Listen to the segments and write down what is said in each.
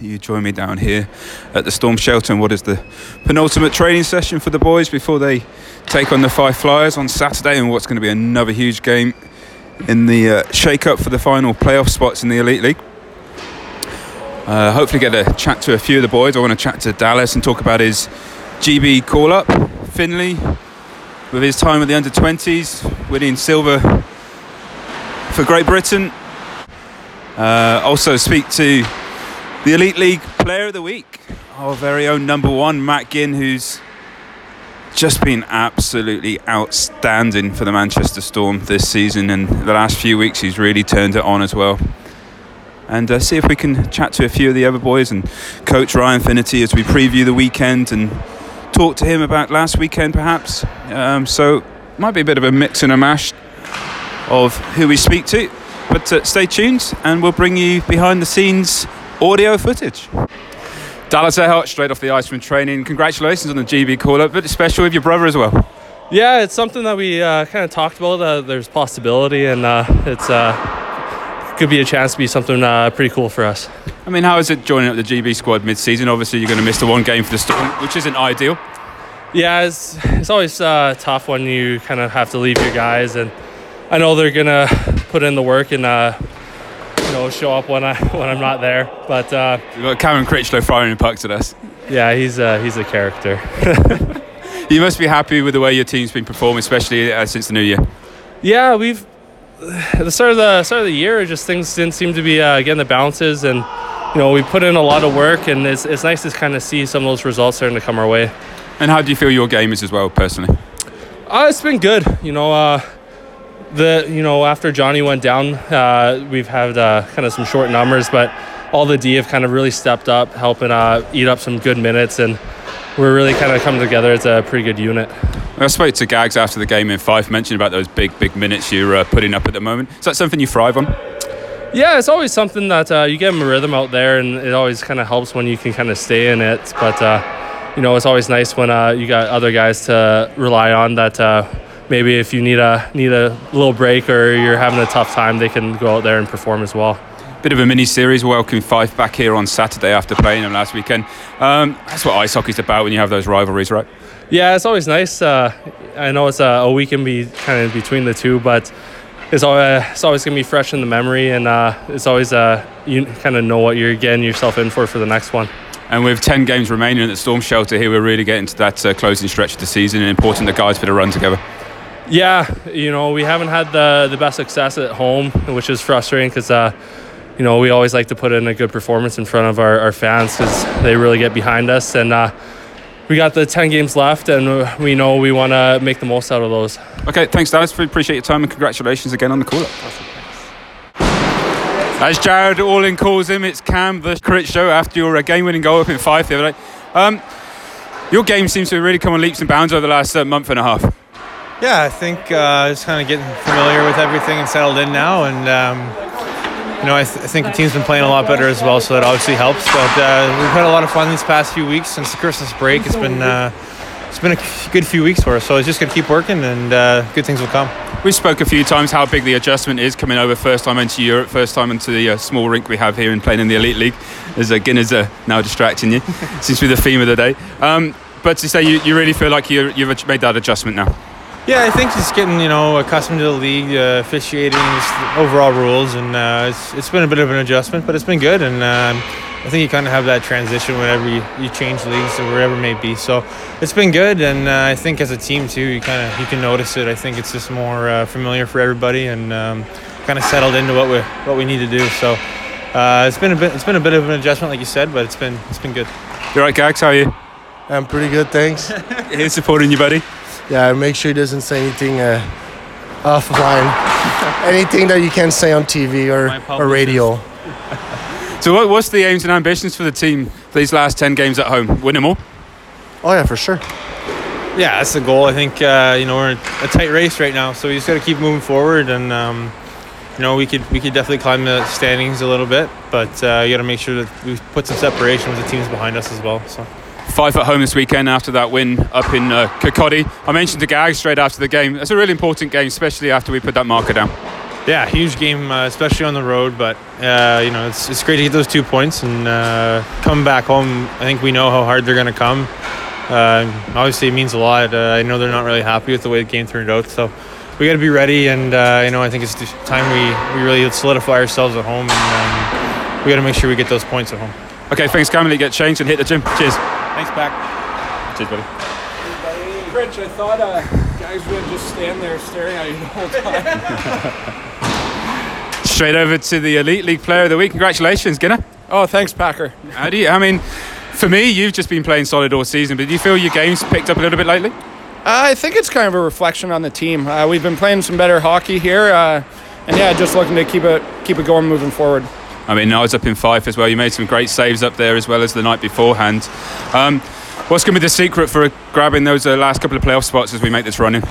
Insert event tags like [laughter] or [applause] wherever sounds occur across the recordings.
you join me down here at the Storm Shelter and what is the penultimate training session for the boys before they take on the Fife Flyers on Saturday and what's going to be another huge game in the uh, shake-up for the final playoff spots in the Elite League. Uh, hopefully get a chat to a few of the boys. I want to chat to Dallas and talk about his GB call-up, Finlay, with his time at the under-20s, winning silver for Great Britain. Uh, also speak to the Elite League Player of the Week, our very own number one, Matt Ginn, who's just been absolutely outstanding for the Manchester Storm this season, and the last few weeks he's really turned it on as well. And uh, see if we can chat to a few of the other boys and Coach Ryan Finnerty as we preview the weekend and talk to him about last weekend, perhaps. Um, so might be a bit of a mix and a mash of who we speak to. But uh, stay tuned, and we'll bring you behind the scenes audio footage. Dallas Ehrhardt, straight off the ice from training. Congratulations on the GB call up, but it's special with your brother as well. Yeah, it's something that we uh, kind of talked about. Uh, there's possibility, and uh, it's uh, could be a chance to be something uh, pretty cool for us. I mean, how is it joining up the GB squad mid-season? Obviously, you're going to miss the one game for the Storm, which isn't ideal. Yeah, it's it's always uh, tough when you kind of have to leave your guys, and I know they're gonna put in the work and you know show up when I [laughs] when I'm not there. But uh, we've got Cameron Critchlow firing pucks at us. Yeah, he's uh, he's a character. [laughs] you must be happy with the way your team's been performing, especially uh, since the new year. Yeah, we've at [sighs] the start of the start of the year, just things didn't seem to be uh, getting the bounces, and you know we put in a lot of work, and it's it's nice to kind of see some of those results starting to come our way. And how do you feel your game is as well, personally? Uh, it's been good. You know, uh, the you know after Johnny went down, uh, we've had uh, kind of some short numbers, but all the D have kind of really stepped up, helping uh, eat up some good minutes, and we're really kind of coming together as a pretty good unit. I spoke to Gags after the game in Fife, mentioned about those big, big minutes you're uh, putting up at the moment. Is that something you thrive on? Yeah, it's always something that uh, you get a rhythm out there, and it always kind of helps when you can kind of stay in it. But uh, you know, it's always nice when uh, you got other guys to rely on that maybe if you need a need a little break or you're having a tough time, they can go out there and perform as well. Bit of a mini series. Welcome Fife back here on Saturday after playing them last weekend. Um, that's what ice hockey's about when you have those rivalries, right? Yeah, it's always nice. Uh, I know it's a, a week in be kind of between the two, but it's always, it's always going to be fresh in the memory, and uh, it's always uh, you kind of know what you're getting yourself in for for the next one. And with 10 games remaining at the Storm Shelter here, we're really getting to that uh, closing stretch of the season and important the guys fit a run together. Yeah, you know, we haven't had the the best success at home, which is frustrating because, uh, you know, we always like to put in a good performance in front of our, our fans because they really get behind us. And uh, we got the 10 games left, and we know we want to make the most out of those. Okay, thanks, Dallas. We appreciate your time and congratulations again on the call up. As Jared Alling calls him, it's Cam, the crit show after your uh, game winning goal up in Fife the other day. Um, your game seems to have really come on leaps and bounds over the last uh, month and a half. Yeah, I think uh, just kind of getting familiar with everything and settled in now, and um, you know I, th- I, think the team's been playing a lot better as well, so that obviously helps. But uh, we've had a lot of fun these past few weeks since the Christmas break. It's been uh, it's been a good few weeks for us, so it's just gonna keep working, and uh, good things will come. We spoke a few times how big the adjustment is coming over first time into Europe, first time into the uh, small rink we have here and playing in the Elite League. As uh, Guinness uh, now distracting you, seems to be the theme of the day. Um, but to say you, you really feel like you you've made that adjustment now. Yeah, I think just getting you know accustomed to the league, uh, officiating, overall rules, and uh, it's it's been a bit of an adjustment, but it's been good. And um, I think you kind of have that transition whenever you, you change leagues or wherever it may be. So it's been good, and uh, I think as a team too, you kind of you can notice it. I think it's just more uh, familiar for everybody, and um, kind of settled into what we what we need to do. So uh, it's been a bit it's been a bit of an adjustment, like you said, but it's been it's been good. You are right, Gags? How are you? I'm pretty good, thanks. [laughs] Here supporting you, buddy yeah, make sure he doesn't say anything uh, offline. [laughs] anything that you can't say on TV or, or radio. [laughs] so, what, what's the aims and ambitions for the team for these last 10 games at home? Win them all? Oh, yeah, for sure. Yeah, that's the goal. I think, uh, you know, we're in a tight race right now, so we just got to keep moving forward and. Um, you know, we could we could definitely climb the standings a little bit, but uh, you got to make sure that we put some separation with the teams behind us as well. So. Fife at home this weekend after that win up in uh, I mentioned to Gag straight after the game. It's a really important game, especially after we put that marker down. Yeah, huge game, uh, especially on the road. But uh, you know, it's, it's great to get those two points and uh, coming back home. I think we know how hard they're going to come. Uh, obviously, it means a lot. Uh, I know they're not really happy with the way the game turned out, so we got to be ready. And uh, you know, I think it's time we, we really solidify ourselves at home, and um, we got to make sure we get those points at home. Okay, thanks, Cameron. Get changed and hit the gym. Cheers. Thanks, back. Cheers, buddy. Rich, I thought uh, guys would just stand there staring at you the whole time. [laughs] Straight over to the Elite League Player of the Week. Congratulations, Ginner. oh, thanks, Packer. How do you? I mean, for me, you've just been playing solid all season, but do you feel your game's picked up a little bit lately? Uh, I think it's kind of a reflection on the team. Uh, we've been playing some better hockey here, uh, and yeah, just looking to keep it keep it going moving forward. I mean, I was up in Fife as well. You made some great saves up there as well as the night beforehand. Um, what's going to be the secret for grabbing those uh, last couple of playoff spots as we make this run in?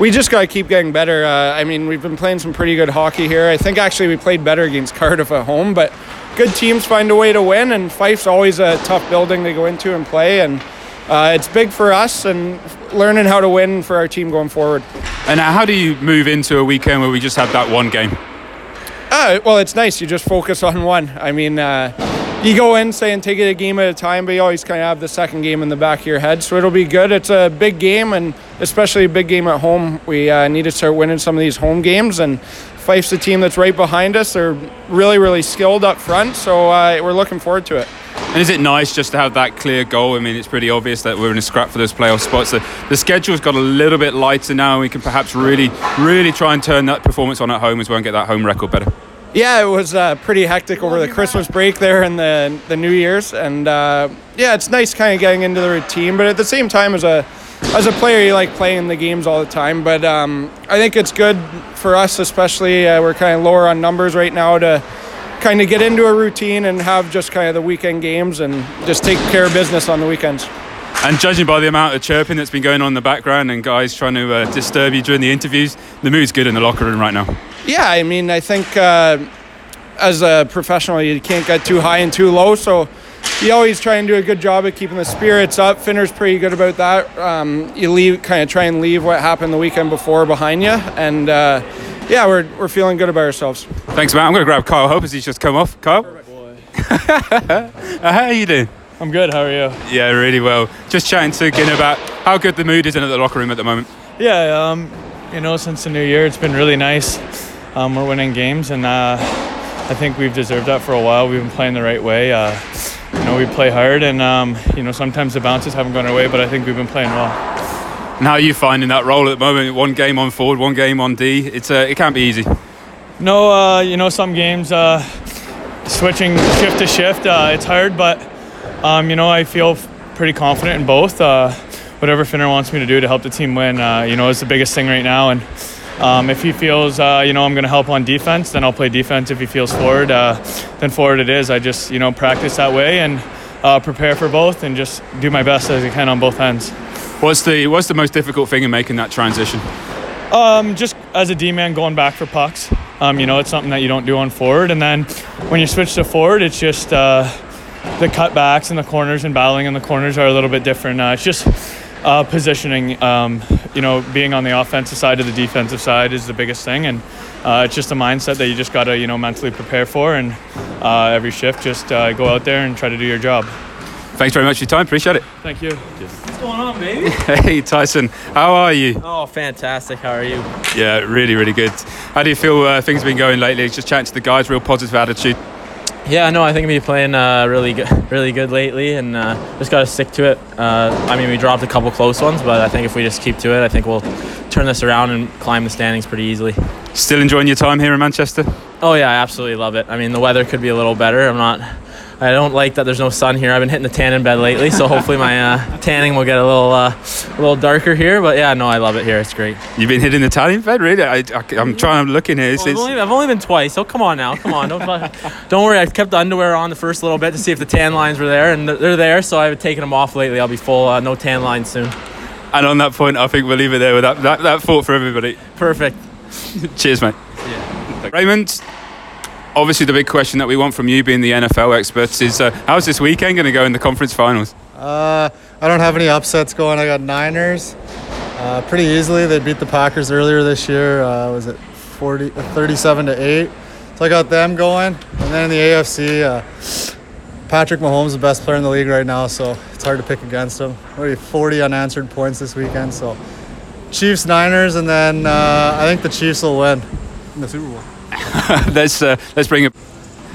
We just got to keep getting better. Uh, I mean, we've been playing some pretty good hockey here. I think actually we played better against [laughs] Cardiff at home, but good teams find a way to win, and Fife's always a tough building to go into and play, and uh, it's big for us and learning how to win for our team going forward. And how do you move into a weekend where we just have that one game? Uh, well, it's nice. You just focus on one. I mean, uh, you go in saying take it a game at a time, but you always kind of have the second game in the back of your head. So it'll be good. It's a big game, and especially a big game at home. We uh, need to start winning some of these home games, and Fife's the team that's right behind us. They're really, really skilled up front, so uh, we're looking forward to it. And is it nice just to have that clear goal? I mean, it's pretty obvious that we're in a scrap for those playoff spots. The, the schedule's got a little bit lighter now, we can perhaps really, really try and turn that performance on at home as well and get that home record better. Yeah, it was uh, pretty hectic over the Christmas break there and the the New Year's, and uh, yeah, it's nice kind of getting into the routine. But at the same time, as a as a player, you like playing the games all the time. But um, I think it's good for us, especially uh, we're kind of lower on numbers right now to kind of get into a routine and have just kind of the weekend games and just take care of business on the weekends. And judging by the amount of chirping that's been going on in the background and guys trying to uh, disturb you during the interviews, the mood's good in the locker room right now. Yeah, I mean, I think uh, as a professional, you can't get too high and too low. So you always try and do a good job of keeping the spirits up. Finner's pretty good about that. Um, you leave, kind of try and leave what happened the weekend before behind you, and uh, yeah, we're we're feeling good about ourselves. Thanks, man. I'm going to grab Kyle Hope as he's just come off. Kyle, [laughs] uh, how are you doing? I'm good. How are you? Yeah, really well. Just chatting to Ginn about how good the mood is in the locker room at the moment. Yeah, um, you know, since the new year, it's been really nice. Um, we're winning games, and uh, I think we've deserved that for a while. We've been playing the right way. Uh, you know, we play hard, and um, you know, sometimes the bounces haven't gone our way, but I think we've been playing well. And how are you finding that role at the moment? One game on forward, one game on D. It's uh, it can't be easy. No, uh, you know, some games uh, switching shift to shift, uh, it's hard, but um, you know, I feel pretty confident in both. Uh, whatever Finner wants me to do to help the team win, uh, you know, is the biggest thing right now. And um, if he feels, uh, you know, I'm going to help on defense, then I'll play defense. If he feels forward, uh, then forward it is. I just, you know, practice that way and uh, prepare for both, and just do my best as I can on both ends. What's the what's the most difficult thing in making that transition? Um, just as a D man going back for pucks. Um, you know, it's something that you don't do on forward, and then when you switch to forward, it's just uh, the cutbacks and the corners and battling in the corners are a little bit different. Uh, it's just uh, positioning. Um, you know, being on the offensive side of the defensive side is the biggest thing, and uh, it's just a mindset that you just got to you know mentally prepare for, and uh, every shift just uh, go out there and try to do your job. Thanks very much for your time. Appreciate it. Thank you. What's going on, baby? [laughs] Hey Tyson, how are you? Oh, fantastic. How are you? Yeah, really, really good. How do you feel uh, things have been going lately? Just chatting to the guys, real positive attitude. Yeah, no, I think we've been playing uh, really good, [laughs] really good lately, and uh, just got to stick to it. Uh, I mean, we dropped a couple close ones, but I think if we just keep to it, I think we'll turn this around and climb the standings pretty easily. Still enjoying your time here in Manchester? Oh yeah, I absolutely love it. I mean, the weather could be a little better. I'm not. I don't like that there's no sun here. I've been hitting the tan in bed lately, so hopefully my uh, tanning will get a little uh, a little darker here. But yeah, no, I love it here. It's great. You've been hitting the Italian bed, really? I, am trying. I'm looking here. It's, Well, I've, only, I've only been twice, so come on now, come on. Don't, [laughs] don't worry. I kept the underwear on the first little bit to see if the tan lines were there, and they're there. So I've taken them off lately. I'll be full. Uh, no tan lines soon. and on that point, I think we'll leave it there with that that, that thought for everybody. Perfect. Cheers, mate. Yeah. Raymond. Obviously, the big question that we want from you, being the NFL experts, is uh, how's this weekend going to go in the conference finals? Uh, I don't have any upsets going. I got Niners uh, pretty easily. They beat the Packers earlier this year. Uh, was it 40, uh, 37 to 8. So I got them going. And then in the AFC, uh, Patrick Mahomes is the best player in the league right now, so it's hard to pick against him. Already 40 unanswered points this weekend, so Chiefs, Niners, and then uh, I think the Chiefs will win in the Super Bowl. [laughs] let's uh, let's bring it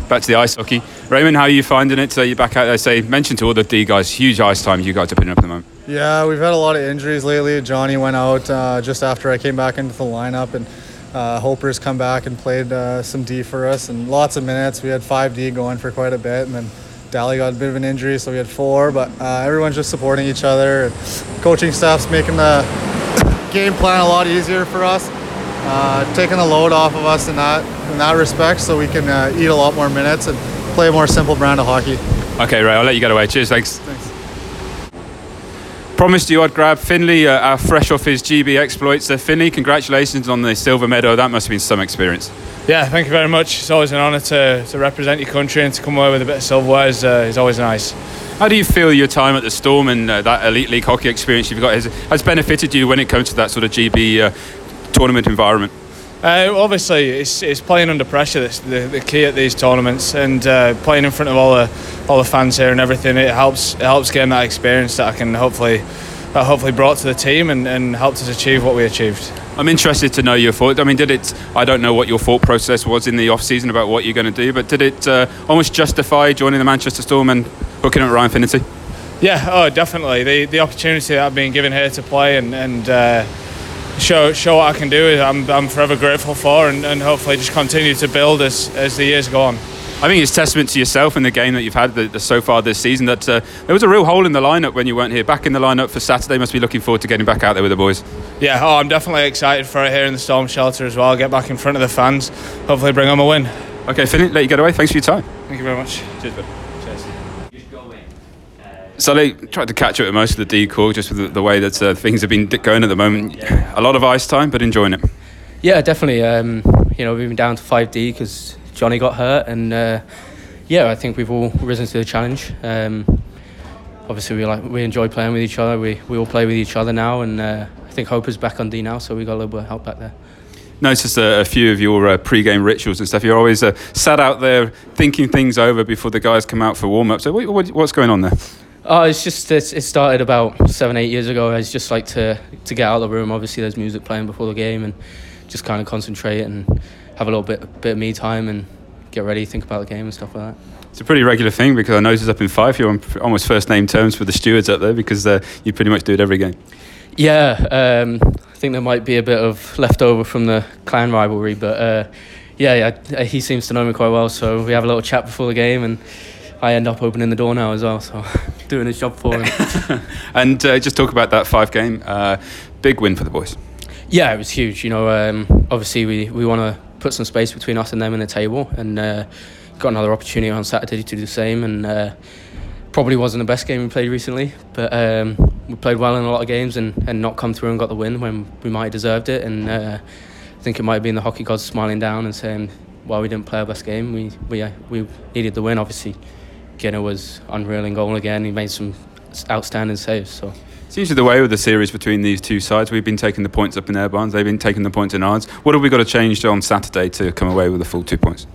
back to the ice hockey. Raymond, how are you finding it? So you're back out there. Say, mention to all the D guys, huge ice time you guys are putting up at the moment. Yeah, we've had a lot of injuries lately. Johnny went out uh, just after I came back into the lineup, and uh, Hoper's come back and played uh, some D for us, and lots of minutes. We had five D going for quite a bit, and then Dally got a bit of an injury, so we had four. But uh, everyone's just supporting each other. Coaching staff's making the [coughs] game plan a lot easier for us, uh, taking the load off of us in that in that respect, so we can uh, eat a lot more minutes and play a more simple brand of hockey. Okay, Ray, I'll let you get away. Cheers, thanks. Thanks. Promised you I'd grab Finlay, uh, uh, fresh off his GB exploits. Uh, Finlay, congratulations on the silver medal. That must have been some experience. Yeah, thank you very much. It's always an honour to, to represent your country and to come away with a bit of silverware is, uh, is always nice. How do you feel your time at the Storm and uh, that elite league hockey experience you've got has, has benefited you when it comes to that sort of GB uh, tournament environment? Uh, obviously, it's, it's playing under pressure that's the, the key at these tournaments, and uh, playing in front of all the all the fans here and everything. It helps it helps getting that experience that I can hopefully that hopefully brought to the team and, and helped us achieve what we achieved. I'm interested to know your thought. I mean, did it? I don't know what your thought process was in the off season about what you're going to do, but did it uh, almost justify joining the Manchester Storm and hooking up Ryan Finnerty? Yeah, oh, definitely. The the opportunity that I've been given here to play and and uh, show show what I can do, I'm I'm forever grateful for, and, and hopefully just continue to build as as the years go on. I think it's testament to yourself and the game that you've had the, the, so far this season that uh, there was a real hole in the lineup when you weren't here. Back in the lineup for Saturday, must be looking forward to getting back out there with the boys. Yeah, oh, I'm definitely excited for it here in the Storm Shelter as well. Get back in front of the fans, hopefully bring home a win. Okay, Finlay, let you get away. Thanks for your time. Thank you very much. Cheers, bud. So they tried to catch up with most of the D call just with the, the way that uh, things have been going at the moment. A lot of ice time, but enjoying it. Yeah, definitely. Um, you know, we've been down to 5D because Johnny got hurt, and uh, yeah, I think we've all risen to the challenge. Um, obviously, we like we enjoy playing with each other. We we all play with each other now, and uh, I think Hope is back on D now, so we got a little bit of help back there. Noticed a, a few of your uh, pre-game rituals and stuff. You're always uh, sat out there thinking things over before the guys come out for warm-up. So what, what, what's going on there? Oh, it's just it's, it started about seven, eight years ago. I just just like to to get out of the room. Obviously, there's music playing before the game, and just kind of concentrate and have a little bit bit of me time and get ready, think about the game and stuff like that. It's a pretty regular thing because I noticed up in Fife you're on almost first name terms with the stewards up there because uh, you pretty much do it every game. Yeah, um, I think there might be a bit of leftover from the clan rivalry, but uh, yeah, yeah, he seems to know me quite well, so we have a little chat before the game and. I end up opening the door now as well, so [laughs] doing his job for him. [laughs] and uh, just talk about that Fife game, uh, big win for the boys. Yeah, it was huge. You know, um, obviously we, we want to put some space between us and them in the table, and uh, got another opportunity on Saturday to do the same. And uh, probably wasn't the best game we played recently, but um, we played well in a lot of games and, and not come through and got the win when we might have deserved it. And uh, I think it might have been the hockey gods smiling down and saying, "While we didn't play our best game, we we uh, we needed the win." Obviously Ginner was unreal in goal again. He made some outstanding saves. So It's usually the way with the series between these two sides. We've been taking the points up in their barns. They've been taking the points in ours. What have we got to change on Saturday to come away with the full two points?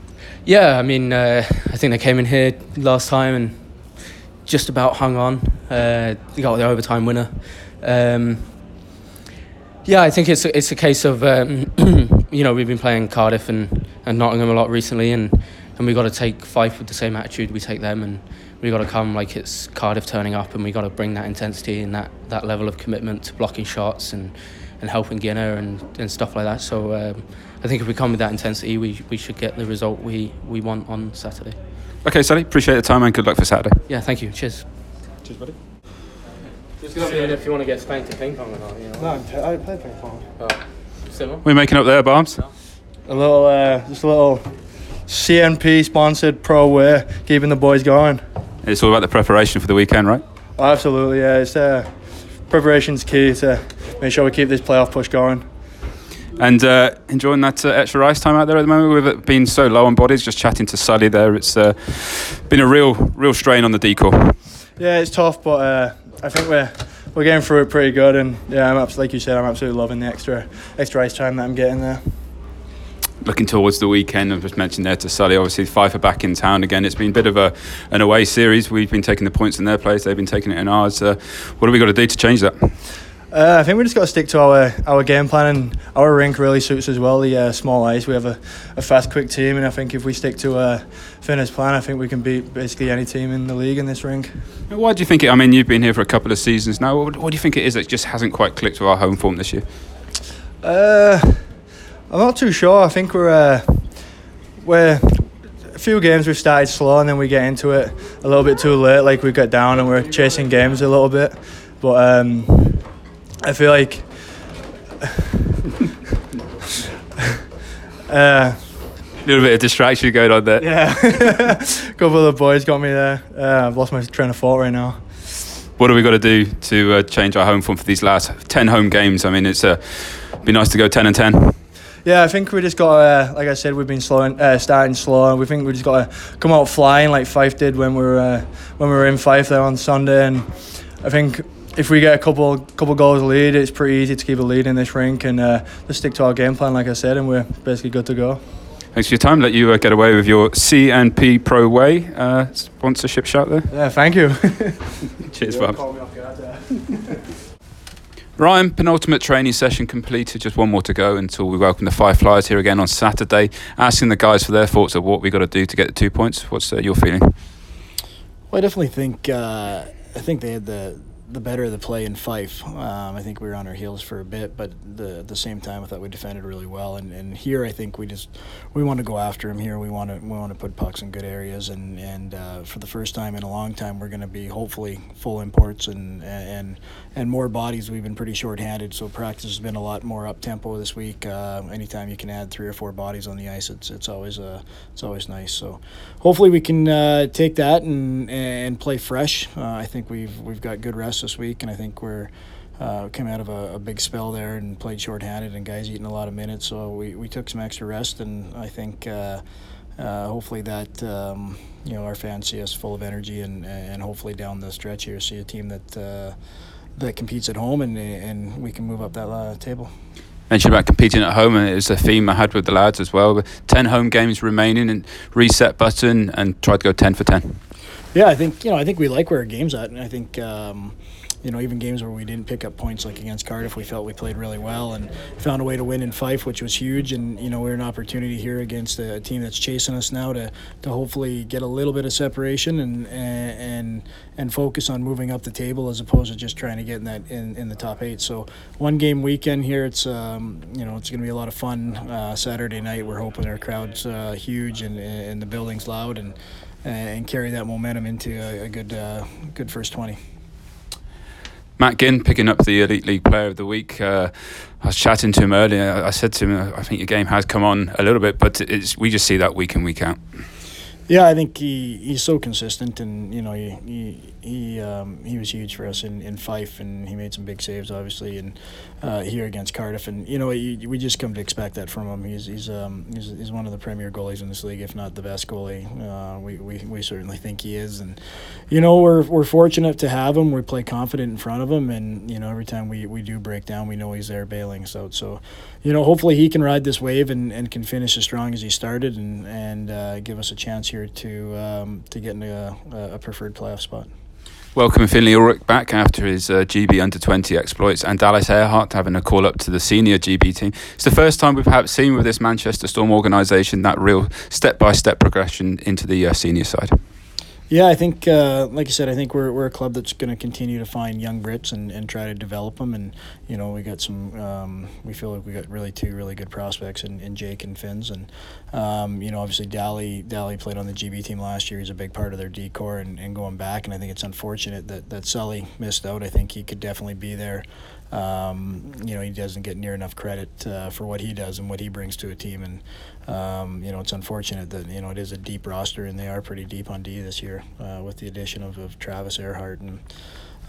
Yeah, I mean, uh, I think they came in here last time and just about hung on. Uh, got the overtime winner. Um, yeah, I think it's a, it's a case of um, [clears throat] you know we've been playing Cardiff and, and Nottingham a lot recently, and and we got to take Fife with the same attitude we take them, and we got to come like it's Cardiff turning up, and we got to bring that intensity and that, that level of commitment to blocking shots and, and helping Ginner and, and stuff like that. So um, I think if we come with that intensity, we, we should get the result we, we want on Saturday. Okay, Sally, appreciate the time and good luck for Saturday. Yeah, thank you. Cheers. Cheers, buddy. Just if you want to get spanked to ping pong or not. You know. No, I play ping pong. Oh. Similar? We're making up there, Barnes. A little, uh, just a little CNP sponsored pro wear, keeping the boys going. It's all about the preparation for the weekend, right? Oh, absolutely, yeah. It's uh, preparation's key to make sure we keep this playoff push going. And uh, enjoying that uh, extra ice time out there at the moment. With it being so low on bodies, just chatting to Sully there, it's uh, been a real, real strain on the decor. Yeah, it's tough, but uh, I think we're we're getting through it pretty good. And yeah, I'm like you said, I'm absolutely loving the extra extra ice time that I'm getting there. looking towards the weekend, I've just mentioned there to Sully. Obviously, Fife are back in town again. It's been a bit of a an away series. We've been taking the points in their place. They've been taking it in ours. Uh, what have we got to do to change that? Uh, I think we just got to stick to our our game plan, and our rink really suits us well. The uh, small ice, we have a, a fast, quick team, and I think if we stick to a Finnish plan, I think we can beat basically any team in the league in this rink. Why do you think it? I mean, you've been here for a couple of seasons now. What, what do you think it is that just hasn't quite clicked with our home form this year? Uh, I'm not too sure. I think we're uh, we're a few games we've started slow, and then we get into it a little bit too late. Like we get down and we're chasing games a little bit, but. Um, I feel like [laughs] uh, a little bit of distraction going on there. Yeah, a [laughs] couple of the boys got me there. Uh, I've lost my train of thought right now. What have we got to do to uh, change our home form for these last ten home games? I mean, it's uh, be nice to go ten and ten. Yeah, I think we just got, uh, like I said, we've been slow, uh, starting slow, and we think we just got to come out flying like Fife did when we were uh, when we were in Fife there on Sunday, and I think if we get a couple couple goals lead, it's pretty easy to keep a lead in this rink and uh, just stick to our game plan, like I said, and we're basically good to go. Thanks for your time. Let you uh, get away with your CNP Pro Way uh, sponsorship shout there. Yeah, thank you. [laughs] Cheers, Bob. [laughs] Ryan, penultimate training session completed. Just one more to go until we welcome the Fife Flyers here again on Saturday. Asking the guys for their thoughts of what we got to do to get the two points. What's uh, your feeling? Well, I definitely think uh, I think they had the the better the play in Fife. Um, I think we were on our heels for a bit, but the, at the same time, I thought we defended really well. And, and here, I think we just we want to go after him. Here, we want to we want to put pucks in good areas. And and uh, for the first time in a long time, we're going to be hopefully full imports and and and more bodies. We've been pretty short-handed, so practice has been a lot more up tempo this week. Uh, anytime you can add three or four bodies on the ice, it's it's always uh, it's always nice. So hopefully we can uh, take that and and play fresh. Uh, I think we've we've got good rest this week, and I think we're uh, came out of a, a, big spell there and played shorthanded, and guys eating a lot of minutes. So we, we took some extra rest, and I think uh, uh, hopefully that um, you know our fans see us full of energy, and and hopefully down the stretch here see a team that uh, that competes at home, and and we can move up that uh, table mentioned about competing at home, and it was a theme I had with the lads as well. Ten home games remaining, and reset button, and try to go ten for ten. Yeah, I think you know I think we like where our game's at, and I think. Um, you know, even games where we didn't pick up points, like against Cardiff, we felt we played really well and found a way to win in Fife, which was huge. And you know, we're an opportunity here against a team that's chasing us now to, to hopefully get a little bit of separation and and and focus on moving up the table as opposed to just trying to get in that in, in the top eight. So one game weekend here, it's um, you know it's going to be a lot of fun. Uh, Saturday night, we're hoping our crowd's uh, huge and and the building's loud and and carry that momentum into a, a good uh, good first twenty. Matt Ginn picking up the Elite League Player of the Week. Uh, I was chatting to him earlier. I said to him, I think your game has come on a little bit, but we just see that week in, week out. Yeah, I think he, he's so consistent, and you know he he he, um, he was huge for us in, in Fife, and he made some big saves, obviously, and uh, here against Cardiff, and you know we just come to expect that from him. He's he's um he's, he's one of the premier goalies in this league, if not the best goalie. Uh, we, we we certainly think he is, and you know we're we're fortunate to have him. We play confident in front of him, and you know every time we, we do break down, we know he's there bailing us out. So, you know hopefully he can ride this wave and, and can finish as strong as he started, and and uh, give us a chance here to um, to get into a, a preferred playoff spot. Welcome Finlay Ulrick back after his uh, GB under 20 exploits and Dallas Ehrhardt having a call up to the senior GB team. It's the first time we've perhaps seen with this Manchester Storm organisation that real step by step progression into the uh, senior side. Yeah, I think, uh, like you said, I think we're, we're a club that's going to continue to find young Brits and, and try to develop them. And, you know, we got some, um, we feel like we got really two really good prospects in, in Jake and Finns. And, um, you know, obviously Dally, Dally played on the GB team last year. He's a big part of their decor and, and going back. And I think it's unfortunate that, that Sully missed out. I think he could definitely be there. Um, you know, he doesn't get near enough credit uh, for what he does and what he brings to a team. And, um, you know, it's unfortunate that you know it is a deep roster, and they are pretty deep on D this year uh, with the addition of, of Travis Ehrhardt and.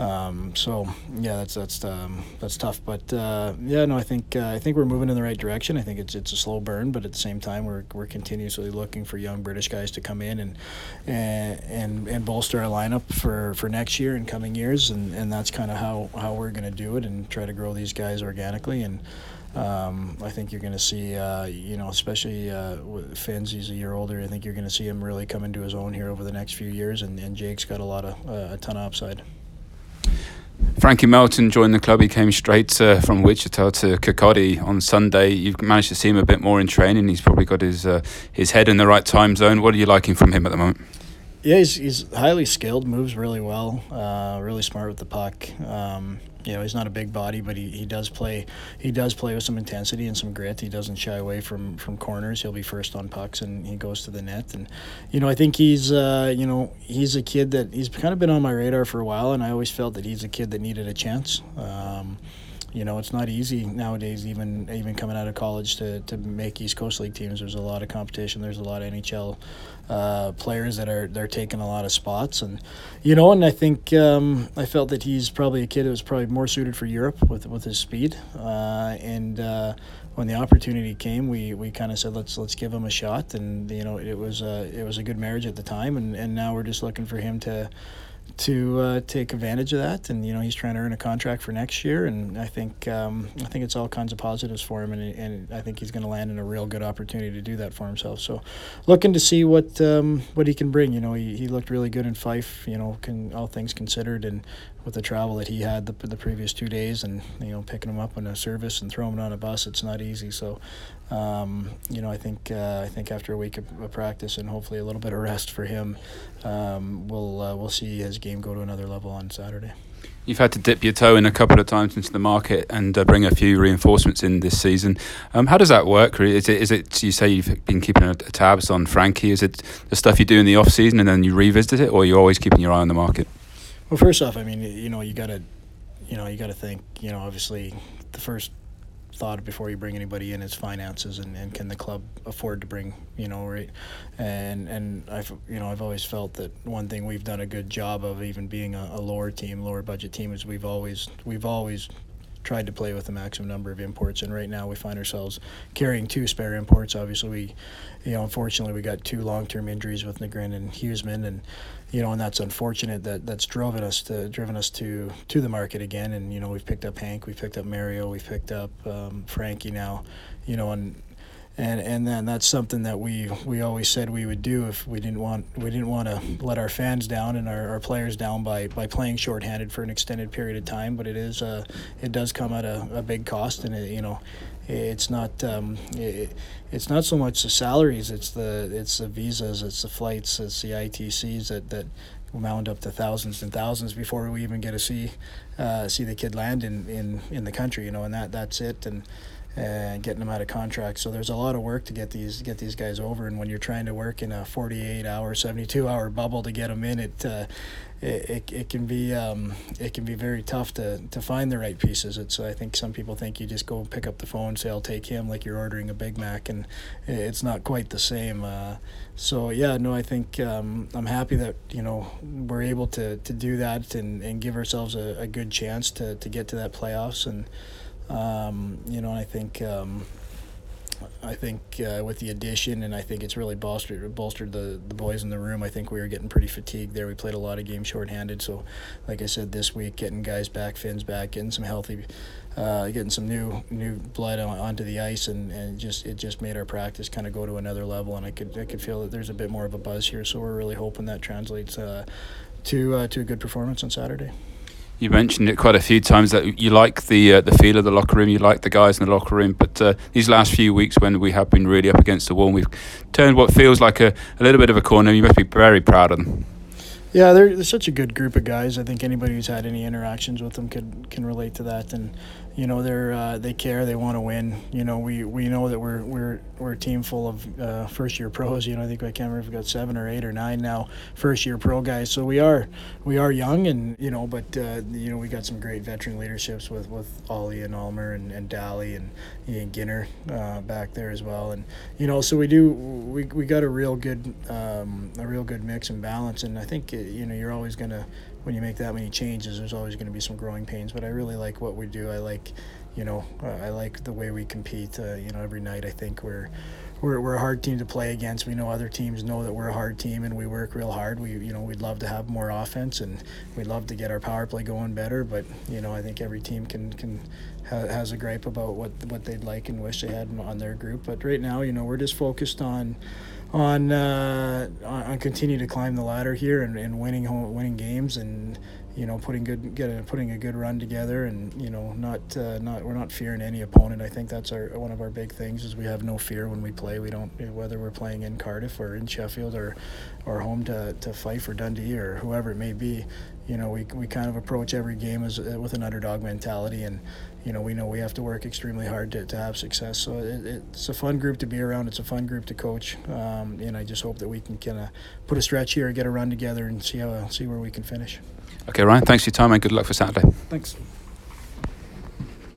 Um, so yeah, that's that's um, that's tough, but uh, yeah, no, I think uh, I think we're moving in the right direction. I think it's it's a slow burn, but at the same time, we're we're continuously looking for young British guys to come in and and and bolster our lineup for, for next year and coming years, and, and that's kind of how, how we're going to do it and try to grow these guys organically and um, I think you're going to see, uh, you know, especially uh, Finn's, he's a year older. I think you're going to see him really come into his own here over the next few years, and, and Jake's got a lot of uh, a ton of upside. Frankie Melton joined the club. He came straight uh, from Wichita to Kirkcaldy on Sunday. You've managed to see him a bit more in training. He's probably got his uh, his head in the right time zone. What are you liking from him at the moment? Yeah, he's, he's highly skilled, moves really well, uh, really smart with the puck. Um, you know, he's not a big body, but he, he does play he does play with some intensity and some grit. He doesn't shy away from from corners. He'll be first on pucks and he goes to the net. And you know, I think he's uh, you know he's a kid that he's kind of been on my radar for a while, and I always felt that he's a kid that needed a chance. Um, you know, it's not easy nowadays, even even coming out of college, to, to make East Coast League teams. There's a lot of competition. There's a lot of NHL uh, players that are they're taking a lot of spots, and you know, and I think um, I felt that he's probably a kid that was probably more suited for Europe with with his speed, uh, and uh, when the opportunity came, we, we kind of said let's let's give him a shot, and you know, it was a, it was a good marriage at the time, and, and now we're just looking for him to to uh, take advantage of that. And you know, he's trying to earn a contract for next year, and I think um, I think it's all kinds of positives for him, and, and I think he's going to land in a real good opportunity to do that for himself. So, looking to see what um, what he can bring. You know, he, he looked really good in Fife. You know, can all things considered, and with the travel that he had the, the previous two days, and you know, picking him up in a service and throwing him on a bus, it's not easy. So, um, you know, I think uh, I think after a week of, of, practice and hopefully a little bit of rest for him, um, we'll uh, we'll see his game go to another level on Saturday. You've had to dip your toe in a couple of times into the market and uh, bring a few reinforcements in this season. Um, how does that work? Is it is it you say you've been keeping a, tabs on Frankie? Is it the stuff you do in the off season and then you revisit it, or are you're always keeping your eye on the market? Well, first off, I mean, you know, you got to, you know, you got to think, you know, obviously the first thought before you bring anybody in is finances and, and can the club afford to bring you know right? And and I've you know I've always felt that one thing we've done a good job of even being a, a lower team lower budget team is we've always we've always tried to play with the maximum number of imports. And right now we find ourselves carrying two spare imports. Obviously we you know unfortunately we got two long-term injuries with Nagrin and Hughesman and you know, and that's unfortunate that that's driven us to driven us to to the market again. And you know, we've picked up Hank, we've picked up Mario, we've picked up um, Frankie now. You know, and and and then that's something that we we always said we would do if we didn't want we didn't want to let our fans down and our, our players down by by playing shorthanded for an extended period of time. But it is uh, it does come at a, a big cost, and it, you know it's not um, it, it's not so much the salaries it's the it's the visas it's the flights it's the ITCs that that wound up to thousands and thousands before we even get to see uh, see the kid land in, in, in the country you know and that that's it and and getting them out of contract. So there's a lot of work to get these get these guys over. And when you're trying to work in a 48 hour, 72 hour bubble to get them in, it uh, it, it, it can be um, it can be very tough to, to find the right pieces. It's I think some people think you just go pick up the phone, say I'll take him, like you're ordering a Big Mac, and it's not quite the same. Uh, so yeah, no, I think um, I'm happy that you know we're able to, to do that and, and give ourselves a, a good chance to, to get to that playoffs and. Um, you know, I think um, I think uh, with the addition, and I think it's really bolstered bolstered the, the boys in the room. I think we were getting pretty fatigued there. We played a lot of games shorthanded. So, like I said, this week getting guys back, fins back, getting some healthy, uh, getting some new new blood on, onto the ice, and, and just it just made our practice kind of go to another level. And I could I could feel that there's a bit more of a buzz here. So we're really hoping that translates uh, to uh, to a good performance on Saturday. You mentioned it quite a few times that you like the uh, the feel of the locker room, you like the guys in the locker room. But uh, these last few weeks, when we have been really up against the wall, we've turned what feels like a, a little bit of a corner. You must be very proud of them. Yeah, they're, they're such a good group of guys. I think anybody who's had any interactions with them could can relate to that. And you know they're uh, they care they want to win. You know we, we know that we're we're we're a team full of uh, first year pros. You know I think I can't remember if we got seven or eight or nine now first year pro guys. So we are we are young and you know but uh, you know we got some great veteran leaderships with with Ollie and Almer and, and Dally and Ian Ginner uh, back there as well. And you know so we do we, we got a real good um, a real good mix and balance. And I think you know you're always gonna when you make that many changes, there's always going to be some growing pains. But I really like what we do. I like, you know, uh, I like the way we compete. Uh, you know, every night I think we're we're, we're a hard team to play against. We know other teams know that we're a hard team and we work real hard. We you know we'd love to have more offense and we'd love to get our power play going better. But you know I think every team can can ha- has a gripe about what what they'd like and wish they had on their group. But right now you know we're just focused on on uh, on, on continue to climb the ladder here and, and winning home, winning games and you know putting good get a, putting a good run together and you know not uh, not we're not fearing any opponent. I think that's our one of our big things is we have no fear when we play. We don't whether we're playing in Cardiff or in Sheffield or or home to, to Fife or Dundee or whoever it may be. You know we, we kind of approach every game as uh, with an underdog mentality and you know we know we have to work extremely hard to, to have success. So it, it's a fun group to be around. It's a fun group to coach, um, and I just hope that we can kind of put a stretch here, get a run together, and see how see where we can finish. Okay, Ryan, thanks for your time and good luck for Saturday. Thanks.